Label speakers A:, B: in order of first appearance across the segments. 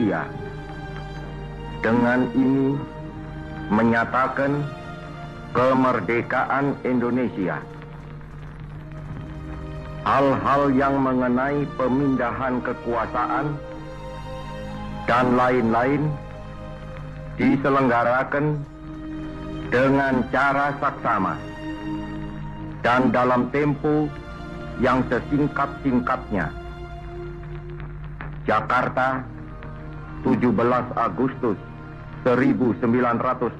A: Indonesia, dengan ini menyatakan kemerdekaan Indonesia. Hal-hal yang mengenai pemindahan kekuasaan dan lain-lain diselenggarakan dengan cara saksama dan dalam tempo yang sesingkat-singkatnya. Jakarta, 17 Agustus 1945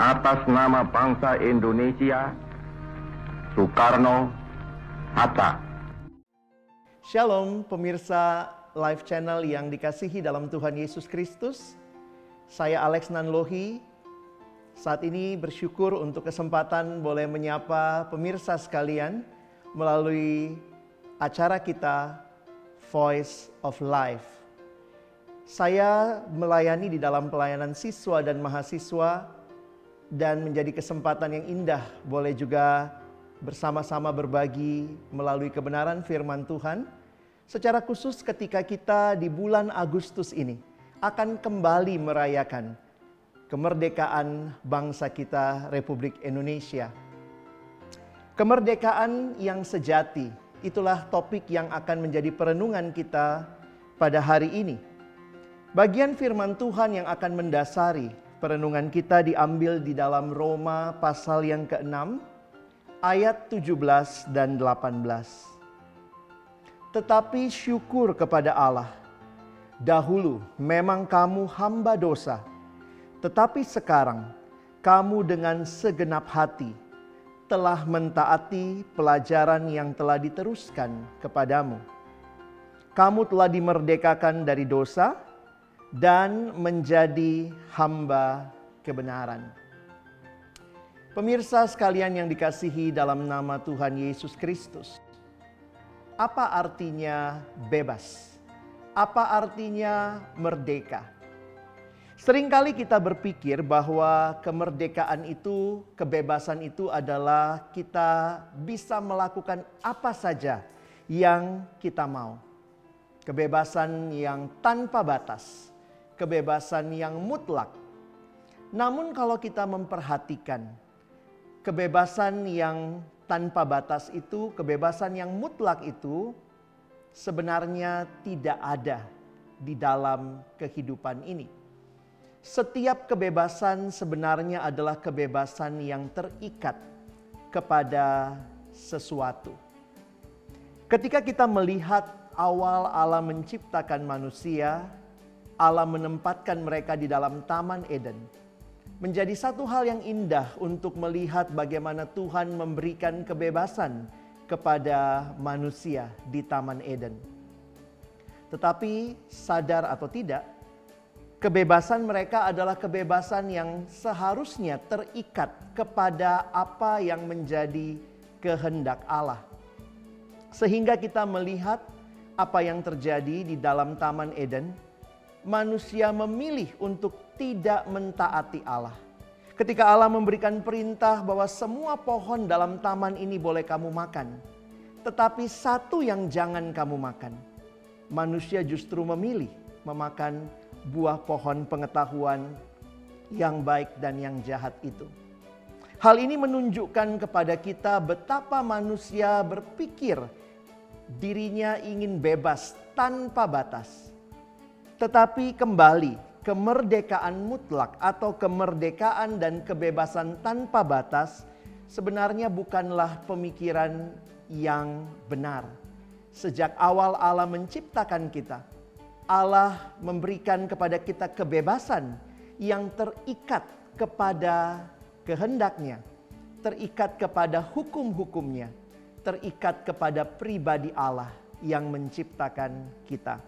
A: atas nama bangsa Indonesia Soekarno Hatta.
B: Shalom pemirsa live channel yang dikasihi dalam Tuhan Yesus Kristus. Saya Alex Nanlohi. Saat ini bersyukur untuk kesempatan boleh menyapa pemirsa sekalian melalui acara kita Voice of Life. Saya melayani di dalam pelayanan siswa dan mahasiswa dan menjadi kesempatan yang indah boleh juga bersama-sama berbagi melalui kebenaran firman Tuhan. Secara khusus ketika kita di bulan Agustus ini akan kembali merayakan kemerdekaan bangsa kita Republik Indonesia. Kemerdekaan yang sejati itulah topik yang akan menjadi perenungan kita pada hari ini. Bagian firman Tuhan yang akan mendasari perenungan kita diambil di dalam Roma pasal yang ke-6 ayat 17 dan 18. Tetapi syukur kepada Allah. Dahulu memang kamu hamba dosa, tetapi sekarang kamu dengan segenap hati telah mentaati pelajaran yang telah diteruskan kepadamu. Kamu telah dimerdekakan dari dosa dan menjadi hamba kebenaran. Pemirsa sekalian yang dikasihi dalam nama Tuhan Yesus Kristus. Apa artinya bebas? Apa artinya merdeka? Seringkali kita berpikir bahwa kemerdekaan itu, kebebasan itu adalah kita bisa melakukan apa saja yang kita mau. Kebebasan yang tanpa batas, kebebasan yang mutlak. Namun kalau kita memperhatikan kebebasan yang tanpa batas itu, kebebasan yang mutlak itu sebenarnya tidak ada di dalam kehidupan ini. Setiap kebebasan sebenarnya adalah kebebasan yang terikat kepada sesuatu. Ketika kita melihat awal Allah menciptakan manusia, Allah menempatkan mereka di dalam Taman Eden. Menjadi satu hal yang indah untuk melihat bagaimana Tuhan memberikan kebebasan kepada manusia di Taman Eden. Tetapi sadar atau tidak, kebebasan mereka adalah kebebasan yang seharusnya terikat kepada apa yang menjadi kehendak Allah. Sehingga kita melihat apa yang terjadi di dalam Taman Eden, manusia memilih untuk tidak mentaati Allah Ketika Allah memberikan perintah bahwa semua pohon dalam taman ini boleh kamu makan, tetapi satu yang jangan kamu makan. Manusia justru memilih memakan buah pohon pengetahuan yang baik dan yang jahat itu. Hal ini menunjukkan kepada kita betapa manusia berpikir dirinya ingin bebas tanpa batas. Tetapi kembali kemerdekaan mutlak atau kemerdekaan dan kebebasan tanpa batas sebenarnya bukanlah pemikiran yang benar. Sejak awal Allah menciptakan kita, Allah memberikan kepada kita kebebasan yang terikat kepada kehendaknya, terikat kepada hukum-hukumnya, terikat kepada pribadi Allah yang menciptakan kita.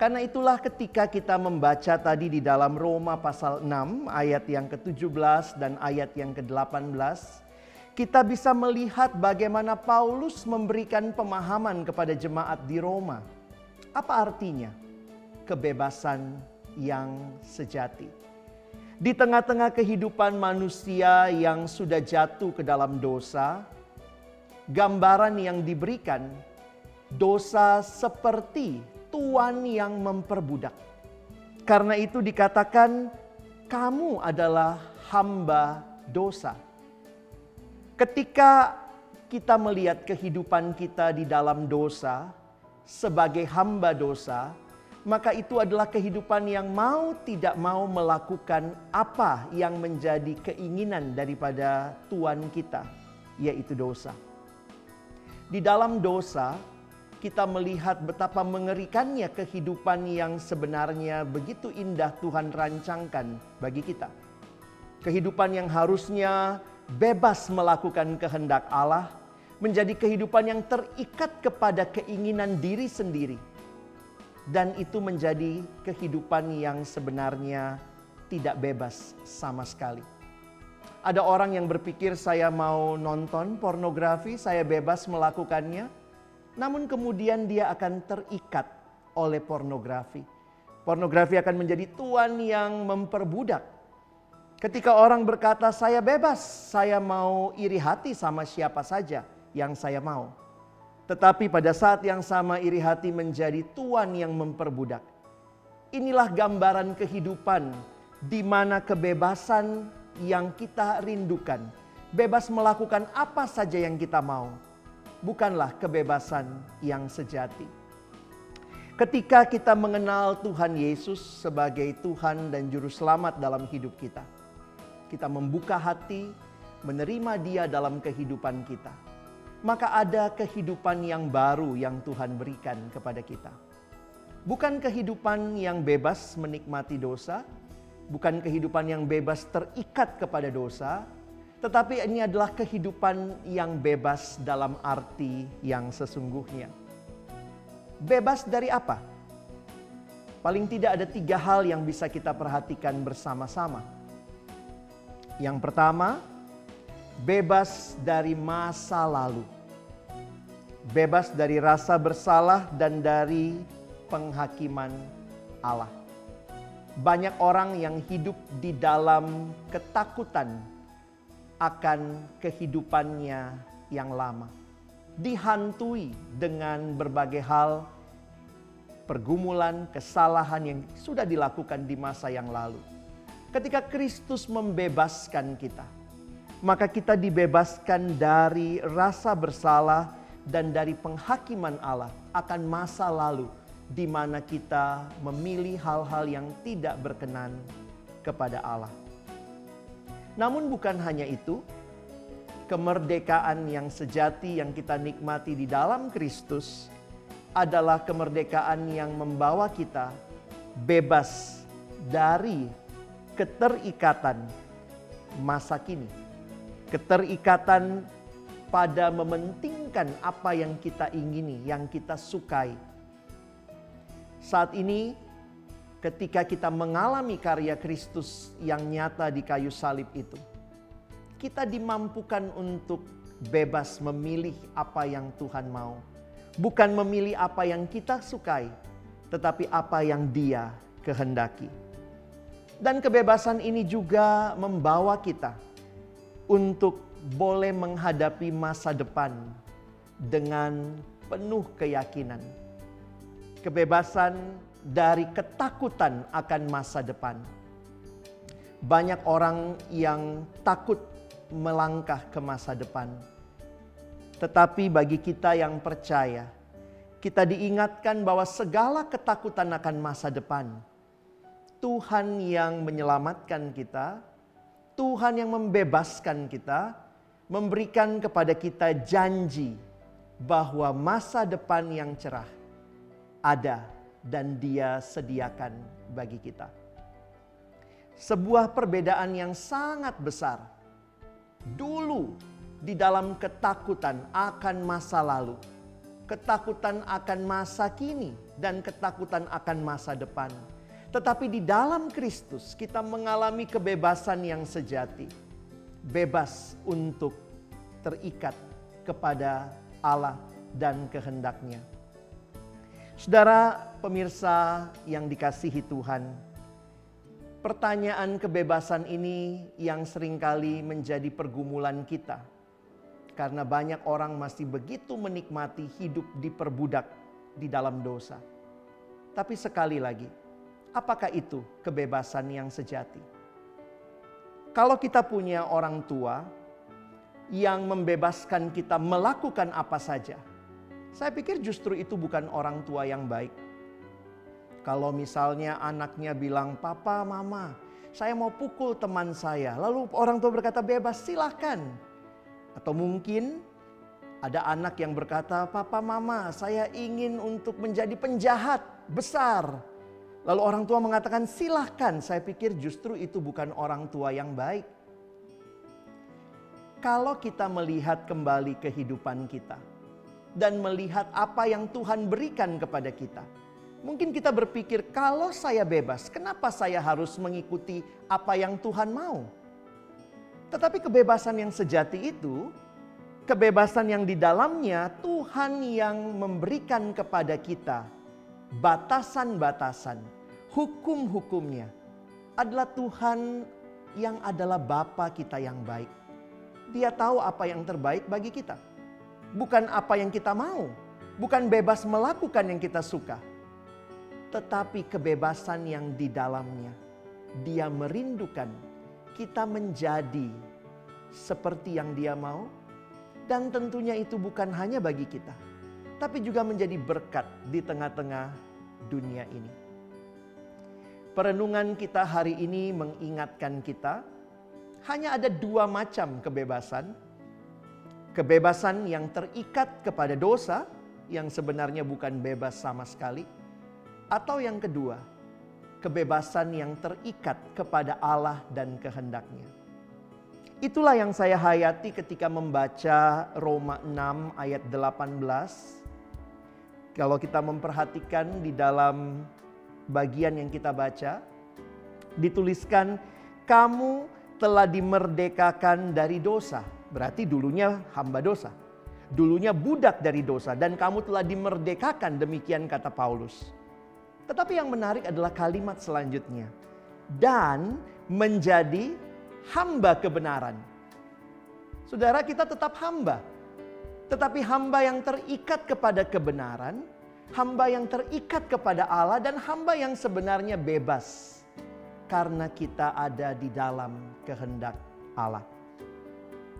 B: Karena itulah ketika kita membaca tadi di dalam Roma pasal 6 ayat yang ke-17 dan ayat yang ke-18, kita bisa melihat bagaimana Paulus memberikan pemahaman kepada jemaat di Roma. Apa artinya? Kebebasan yang sejati. Di tengah-tengah kehidupan manusia yang sudah jatuh ke dalam dosa, gambaran yang diberikan dosa seperti tuan yang memperbudak. Karena itu dikatakan kamu adalah hamba dosa. Ketika kita melihat kehidupan kita di dalam dosa sebagai hamba dosa, maka itu adalah kehidupan yang mau tidak mau melakukan apa yang menjadi keinginan daripada Tuhan kita, yaitu dosa. Di dalam dosa, kita melihat betapa mengerikannya kehidupan yang sebenarnya begitu indah Tuhan rancangkan bagi kita. Kehidupan yang harusnya bebas melakukan kehendak Allah menjadi kehidupan yang terikat kepada keinginan diri sendiri. Dan itu menjadi kehidupan yang sebenarnya tidak bebas sama sekali. Ada orang yang berpikir saya mau nonton pornografi, saya bebas melakukannya namun kemudian dia akan terikat oleh pornografi. Pornografi akan menjadi tuan yang memperbudak. Ketika orang berkata, "Saya bebas, saya mau iri hati sama siapa saja yang saya mau." Tetapi pada saat yang sama, iri hati menjadi tuan yang memperbudak. Inilah gambaran kehidupan di mana kebebasan yang kita rindukan, bebas melakukan apa saja yang kita mau bukanlah kebebasan yang sejati. Ketika kita mengenal Tuhan Yesus sebagai Tuhan dan Juru Selamat dalam hidup kita, kita membuka hati, menerima Dia dalam kehidupan kita, maka ada kehidupan yang baru yang Tuhan berikan kepada kita. Bukan kehidupan yang bebas menikmati dosa, bukan kehidupan yang bebas terikat kepada dosa, tetapi ini adalah kehidupan yang bebas dalam arti yang sesungguhnya. Bebas dari apa? Paling tidak ada tiga hal yang bisa kita perhatikan bersama-sama. Yang pertama, bebas dari masa lalu. Bebas dari rasa bersalah dan dari penghakiman Allah. Banyak orang yang hidup di dalam ketakutan akan kehidupannya yang lama. Dihantui dengan berbagai hal, pergumulan, kesalahan yang sudah dilakukan di masa yang lalu. Ketika Kristus membebaskan kita, maka kita dibebaskan dari rasa bersalah dan dari penghakiman Allah akan masa lalu di mana kita memilih hal-hal yang tidak berkenan kepada Allah. Namun bukan hanya itu, kemerdekaan yang sejati yang kita nikmati di dalam Kristus adalah kemerdekaan yang membawa kita bebas dari keterikatan masa kini. Keterikatan pada mementingkan apa yang kita ingini, yang kita sukai. Saat ini ketika kita mengalami karya Kristus yang nyata di kayu salib itu, kita dimampukan untuk bebas memilih apa yang Tuhan mau, bukan memilih apa yang kita sukai, tetapi apa yang Dia kehendaki. Dan kebebasan ini juga membawa kita untuk boleh menghadapi masa depan dengan penuh keyakinan. Kebebasan dari ketakutan akan masa depan. Banyak orang yang takut melangkah ke masa depan, tetapi bagi kita yang percaya, kita diingatkan bahwa segala ketakutan akan masa depan, Tuhan yang menyelamatkan kita, Tuhan yang membebaskan kita, memberikan kepada kita janji bahwa masa depan yang cerah ada dan Dia sediakan bagi kita. Sebuah perbedaan yang sangat besar. Dulu di dalam ketakutan akan masa lalu, ketakutan akan masa kini, dan ketakutan akan masa depan. Tetapi di dalam Kristus kita mengalami kebebasan yang sejati. Bebas untuk terikat kepada Allah dan kehendaknya. Saudara pemirsa yang dikasihi Tuhan, pertanyaan kebebasan ini yang sering kali menjadi pergumulan kita. Karena banyak orang masih begitu menikmati hidup diperbudak di dalam dosa. Tapi sekali lagi, apakah itu kebebasan yang sejati? Kalau kita punya orang tua yang membebaskan kita melakukan apa saja, saya pikir justru itu bukan orang tua yang baik. Kalau misalnya anaknya bilang, "Papa, Mama, saya mau pukul teman saya." Lalu orang tua berkata, "Bebas, silahkan." Atau mungkin ada anak yang berkata, "Papa, Mama, saya ingin untuk menjadi penjahat besar." Lalu orang tua mengatakan, "Silahkan." Saya pikir justru itu bukan orang tua yang baik. Kalau kita melihat kembali kehidupan kita dan melihat apa yang Tuhan berikan kepada kita, mungkin kita berpikir, "Kalau saya bebas, kenapa saya harus mengikuti apa yang Tuhan mau?" Tetapi kebebasan yang sejati itu, kebebasan yang di dalamnya Tuhan yang memberikan kepada kita batasan-batasan, hukum-hukumnya adalah Tuhan yang adalah Bapa kita yang baik. Dia tahu apa yang terbaik bagi kita. Bukan apa yang kita mau, bukan bebas melakukan yang kita suka. Tetapi kebebasan yang di dalamnya, dia merindukan kita menjadi seperti yang Dia mau, dan tentunya itu bukan hanya bagi kita, tapi juga menjadi berkat di tengah-tengah dunia ini. Perenungan kita hari ini mengingatkan kita hanya ada dua macam kebebasan. Kebebasan yang terikat kepada dosa, yang sebenarnya bukan bebas sama sekali, atau yang kedua, kebebasan yang terikat kepada Allah dan kehendaknya. Itulah yang saya hayati ketika membaca Roma 6 ayat 18. Kalau kita memperhatikan di dalam bagian yang kita baca, dituliskan kamu telah dimerdekakan dari dosa. Berarti dulunya hamba dosa. Dulunya budak dari dosa dan kamu telah dimerdekakan demikian kata Paulus. Tetapi yang menarik adalah kalimat selanjutnya. Dan menjadi hamba kebenaran. Saudara kita tetap hamba. Tetapi hamba yang terikat kepada kebenaran, hamba yang terikat kepada Allah dan hamba yang sebenarnya bebas. Karena kita ada di dalam kehendak Allah.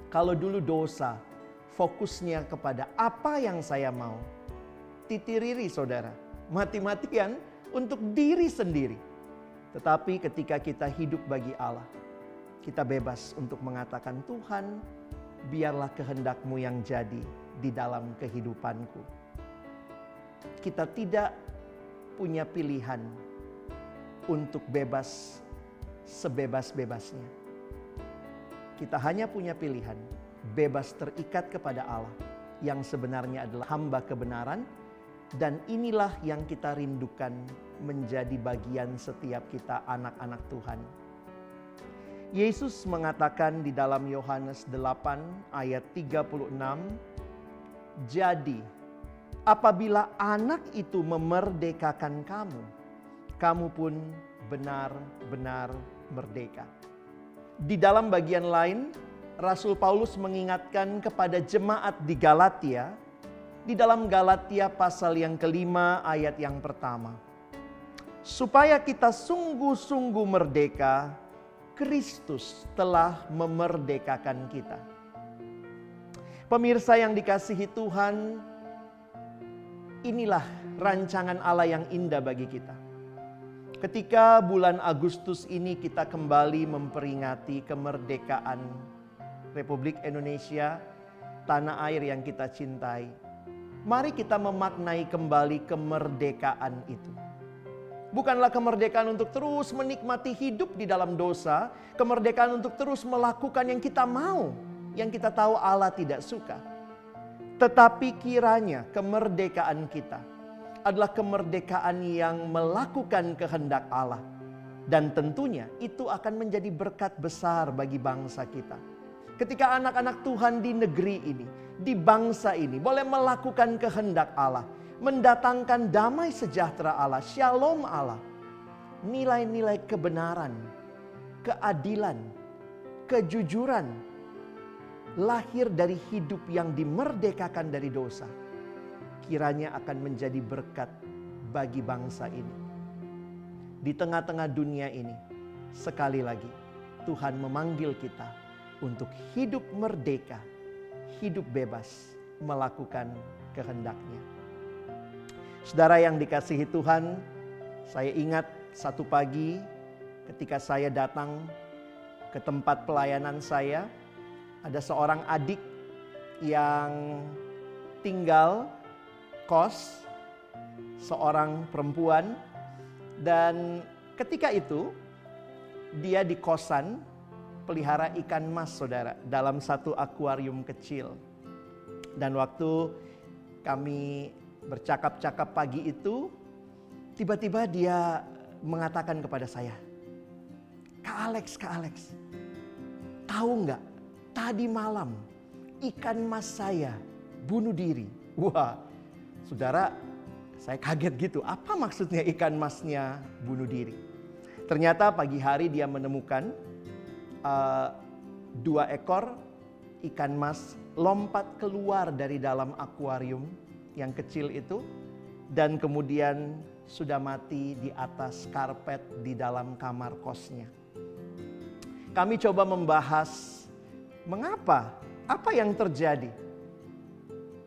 B: Kalau dulu dosa fokusnya kepada apa yang saya mau. Titiriri saudara, mati-matian untuk diri sendiri. Tetapi ketika kita hidup bagi Allah, kita bebas untuk mengatakan Tuhan, biarlah kehendakmu yang jadi di dalam kehidupanku. Kita tidak punya pilihan untuk bebas sebebas-bebasnya. Kita hanya punya pilihan bebas terikat kepada Allah yang sebenarnya adalah hamba kebenaran dan inilah yang kita rindukan menjadi bagian setiap kita anak-anak Tuhan. Yesus mengatakan di dalam Yohanes 8 ayat 36, Jadi apabila anak itu memerdekakan kamu, kamu pun benar-benar merdeka. Di dalam bagian lain, Rasul Paulus mengingatkan kepada jemaat di Galatia di dalam Galatia pasal yang kelima ayat yang pertama. Supaya kita sungguh-sungguh merdeka, Kristus telah memerdekakan kita. Pemirsa yang dikasihi Tuhan, inilah rancangan Allah yang indah bagi kita. Ketika bulan Agustus ini kita kembali memperingati kemerdekaan Republik Indonesia, tanah air yang kita cintai Mari kita memaknai kembali kemerdekaan itu. Bukanlah kemerdekaan untuk terus menikmati hidup di dalam dosa, kemerdekaan untuk terus melakukan yang kita mau, yang kita tahu Allah tidak suka. Tetapi kiranya kemerdekaan kita adalah kemerdekaan yang melakukan kehendak Allah. Dan tentunya itu akan menjadi berkat besar bagi bangsa kita. Ketika anak-anak Tuhan di negeri ini, di bangsa ini boleh melakukan kehendak Allah, mendatangkan damai sejahtera Allah, shalom Allah, nilai-nilai kebenaran, keadilan, kejujuran, lahir dari hidup yang dimerdekakan dari dosa kiranya akan menjadi berkat bagi bangsa ini. Di tengah-tengah dunia ini, sekali lagi Tuhan memanggil kita untuk hidup merdeka, hidup bebas, melakukan kehendaknya. Saudara yang dikasihi Tuhan, saya ingat satu pagi ketika saya datang ke tempat pelayanan saya, ada seorang adik yang tinggal kos seorang perempuan dan ketika itu dia di kosan pelihara ikan mas saudara dalam satu akuarium kecil. Dan waktu kami bercakap-cakap pagi itu tiba-tiba dia mengatakan kepada saya, Kak Alex, Kak Alex, tahu nggak tadi malam ikan mas saya bunuh diri. Wah, Saudara, saya kaget gitu. Apa maksudnya ikan masnya bunuh diri? Ternyata pagi hari dia menemukan uh, dua ekor ikan mas lompat keluar dari dalam akuarium yang kecil itu dan kemudian sudah mati di atas karpet di dalam kamar kosnya. Kami coba membahas mengapa, apa yang terjadi.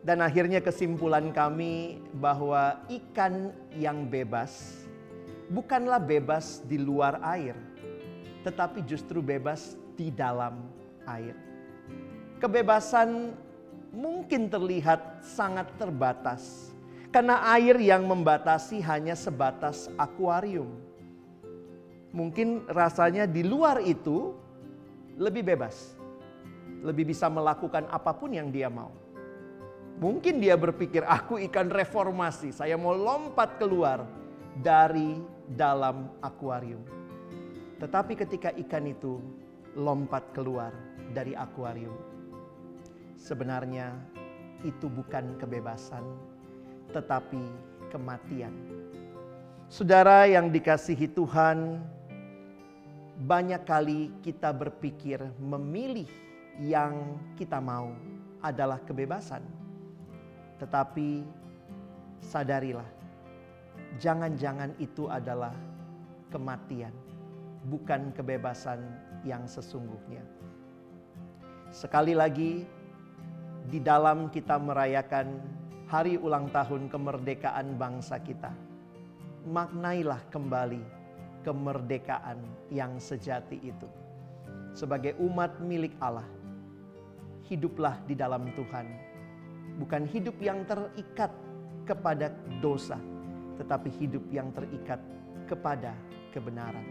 B: Dan akhirnya kesimpulan kami bahwa ikan yang bebas bukanlah bebas di luar air, tetapi justru bebas di dalam air. Kebebasan mungkin terlihat sangat terbatas karena air yang membatasi hanya sebatas akuarium. Mungkin rasanya di luar itu lebih bebas, lebih bisa melakukan apa pun yang dia mau. Mungkin dia berpikir, aku ikan reformasi, saya mau lompat keluar dari dalam akuarium. Tetapi ketika ikan itu lompat keluar dari akuarium, sebenarnya itu bukan kebebasan, tetapi kematian. Saudara yang dikasihi Tuhan, banyak kali kita berpikir memilih yang kita mau adalah kebebasan tetapi sadarilah, jangan-jangan itu adalah kematian, bukan kebebasan yang sesungguhnya. Sekali lagi, di dalam kita merayakan hari ulang tahun kemerdekaan bangsa kita, maknailah kembali kemerdekaan yang sejati itu. Sebagai umat milik Allah, hiduplah di dalam Tuhan bukan hidup yang terikat kepada dosa, tetapi hidup yang terikat kepada kebenaran.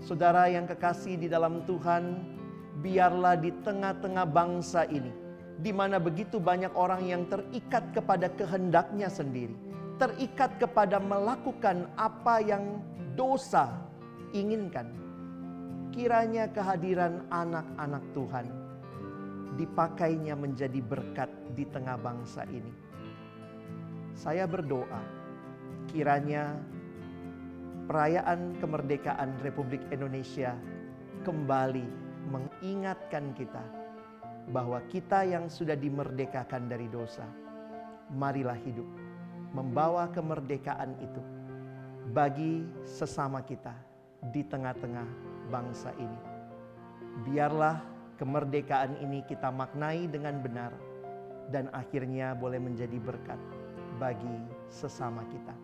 B: Saudara yang kekasih di dalam Tuhan, biarlah di tengah-tengah bangsa ini, di mana begitu banyak orang yang terikat kepada kehendaknya sendiri, terikat kepada melakukan apa yang dosa inginkan. Kiranya kehadiran anak-anak Tuhan dipakainya menjadi berkat di tengah bangsa ini. Saya berdoa kiranya perayaan kemerdekaan Republik Indonesia kembali mengingatkan kita bahwa kita yang sudah dimerdekakan dari dosa, marilah hidup membawa kemerdekaan itu bagi sesama kita di tengah-tengah bangsa ini. Biarlah kemerdekaan ini kita maknai dengan benar dan akhirnya boleh menjadi berkat bagi sesama kita.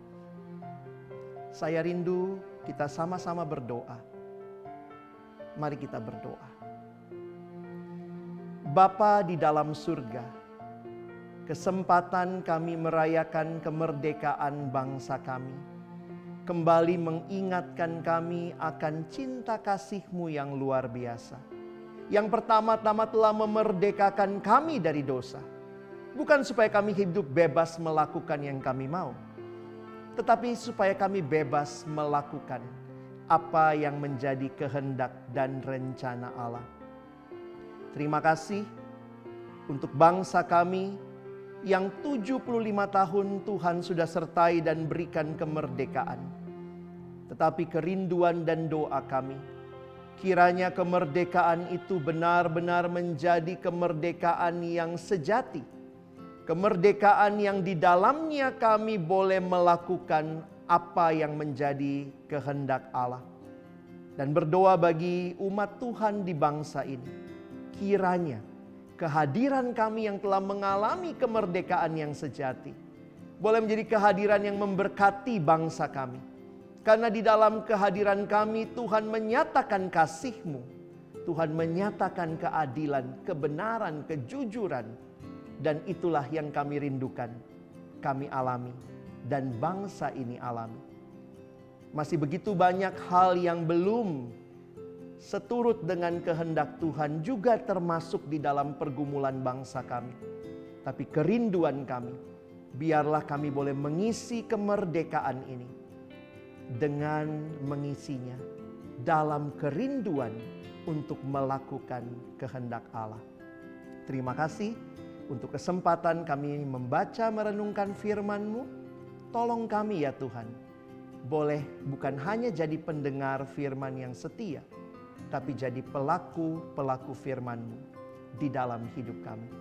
B: Saya rindu kita sama-sama berdoa. Mari kita berdoa. Bapa di dalam surga, kesempatan kami merayakan kemerdekaan bangsa kami, kembali mengingatkan kami akan cinta kasih-Mu yang luar biasa yang pertama-tama telah memerdekakan kami dari dosa. Bukan supaya kami hidup bebas melakukan yang kami mau, tetapi supaya kami bebas melakukan apa yang menjadi kehendak dan rencana Allah. Terima kasih untuk bangsa kami yang 75 tahun Tuhan sudah sertai dan berikan kemerdekaan. Tetapi kerinduan dan doa kami, kiranya kemerdekaan itu benar-benar menjadi kemerdekaan yang sejati. Kemerdekaan yang di dalamnya kami boleh melakukan apa yang menjadi kehendak Allah. Dan berdoa bagi umat Tuhan di bangsa ini. Kiranya kehadiran kami yang telah mengalami kemerdekaan yang sejati boleh menjadi kehadiran yang memberkati bangsa kami. Karena di dalam kehadiran kami Tuhan menyatakan kasih-Mu. Tuhan menyatakan keadilan, kebenaran, kejujuran. Dan itulah yang kami rindukan, kami alami dan bangsa ini alami. Masih begitu banyak hal yang belum seturut dengan kehendak Tuhan juga termasuk di dalam pergumulan bangsa kami. Tapi kerinduan kami, biarlah kami boleh mengisi kemerdekaan ini dengan mengisinya dalam kerinduan untuk melakukan kehendak Allah. Terima kasih untuk kesempatan kami membaca merenungkan firman-Mu. Tolong kami ya Tuhan, boleh bukan hanya jadi pendengar firman yang setia, tapi jadi pelaku-pelaku firman-Mu di dalam hidup kami.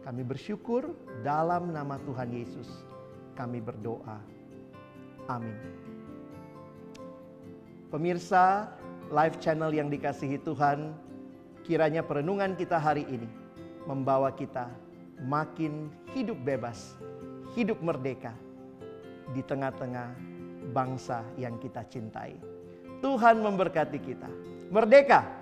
B: Kami bersyukur dalam nama Tuhan Yesus. Kami berdoa. Amin. Pemirsa live channel yang dikasihi Tuhan, kiranya perenungan kita hari ini membawa kita makin hidup bebas, hidup merdeka di tengah-tengah bangsa yang kita cintai. Tuhan memberkati kita. Merdeka!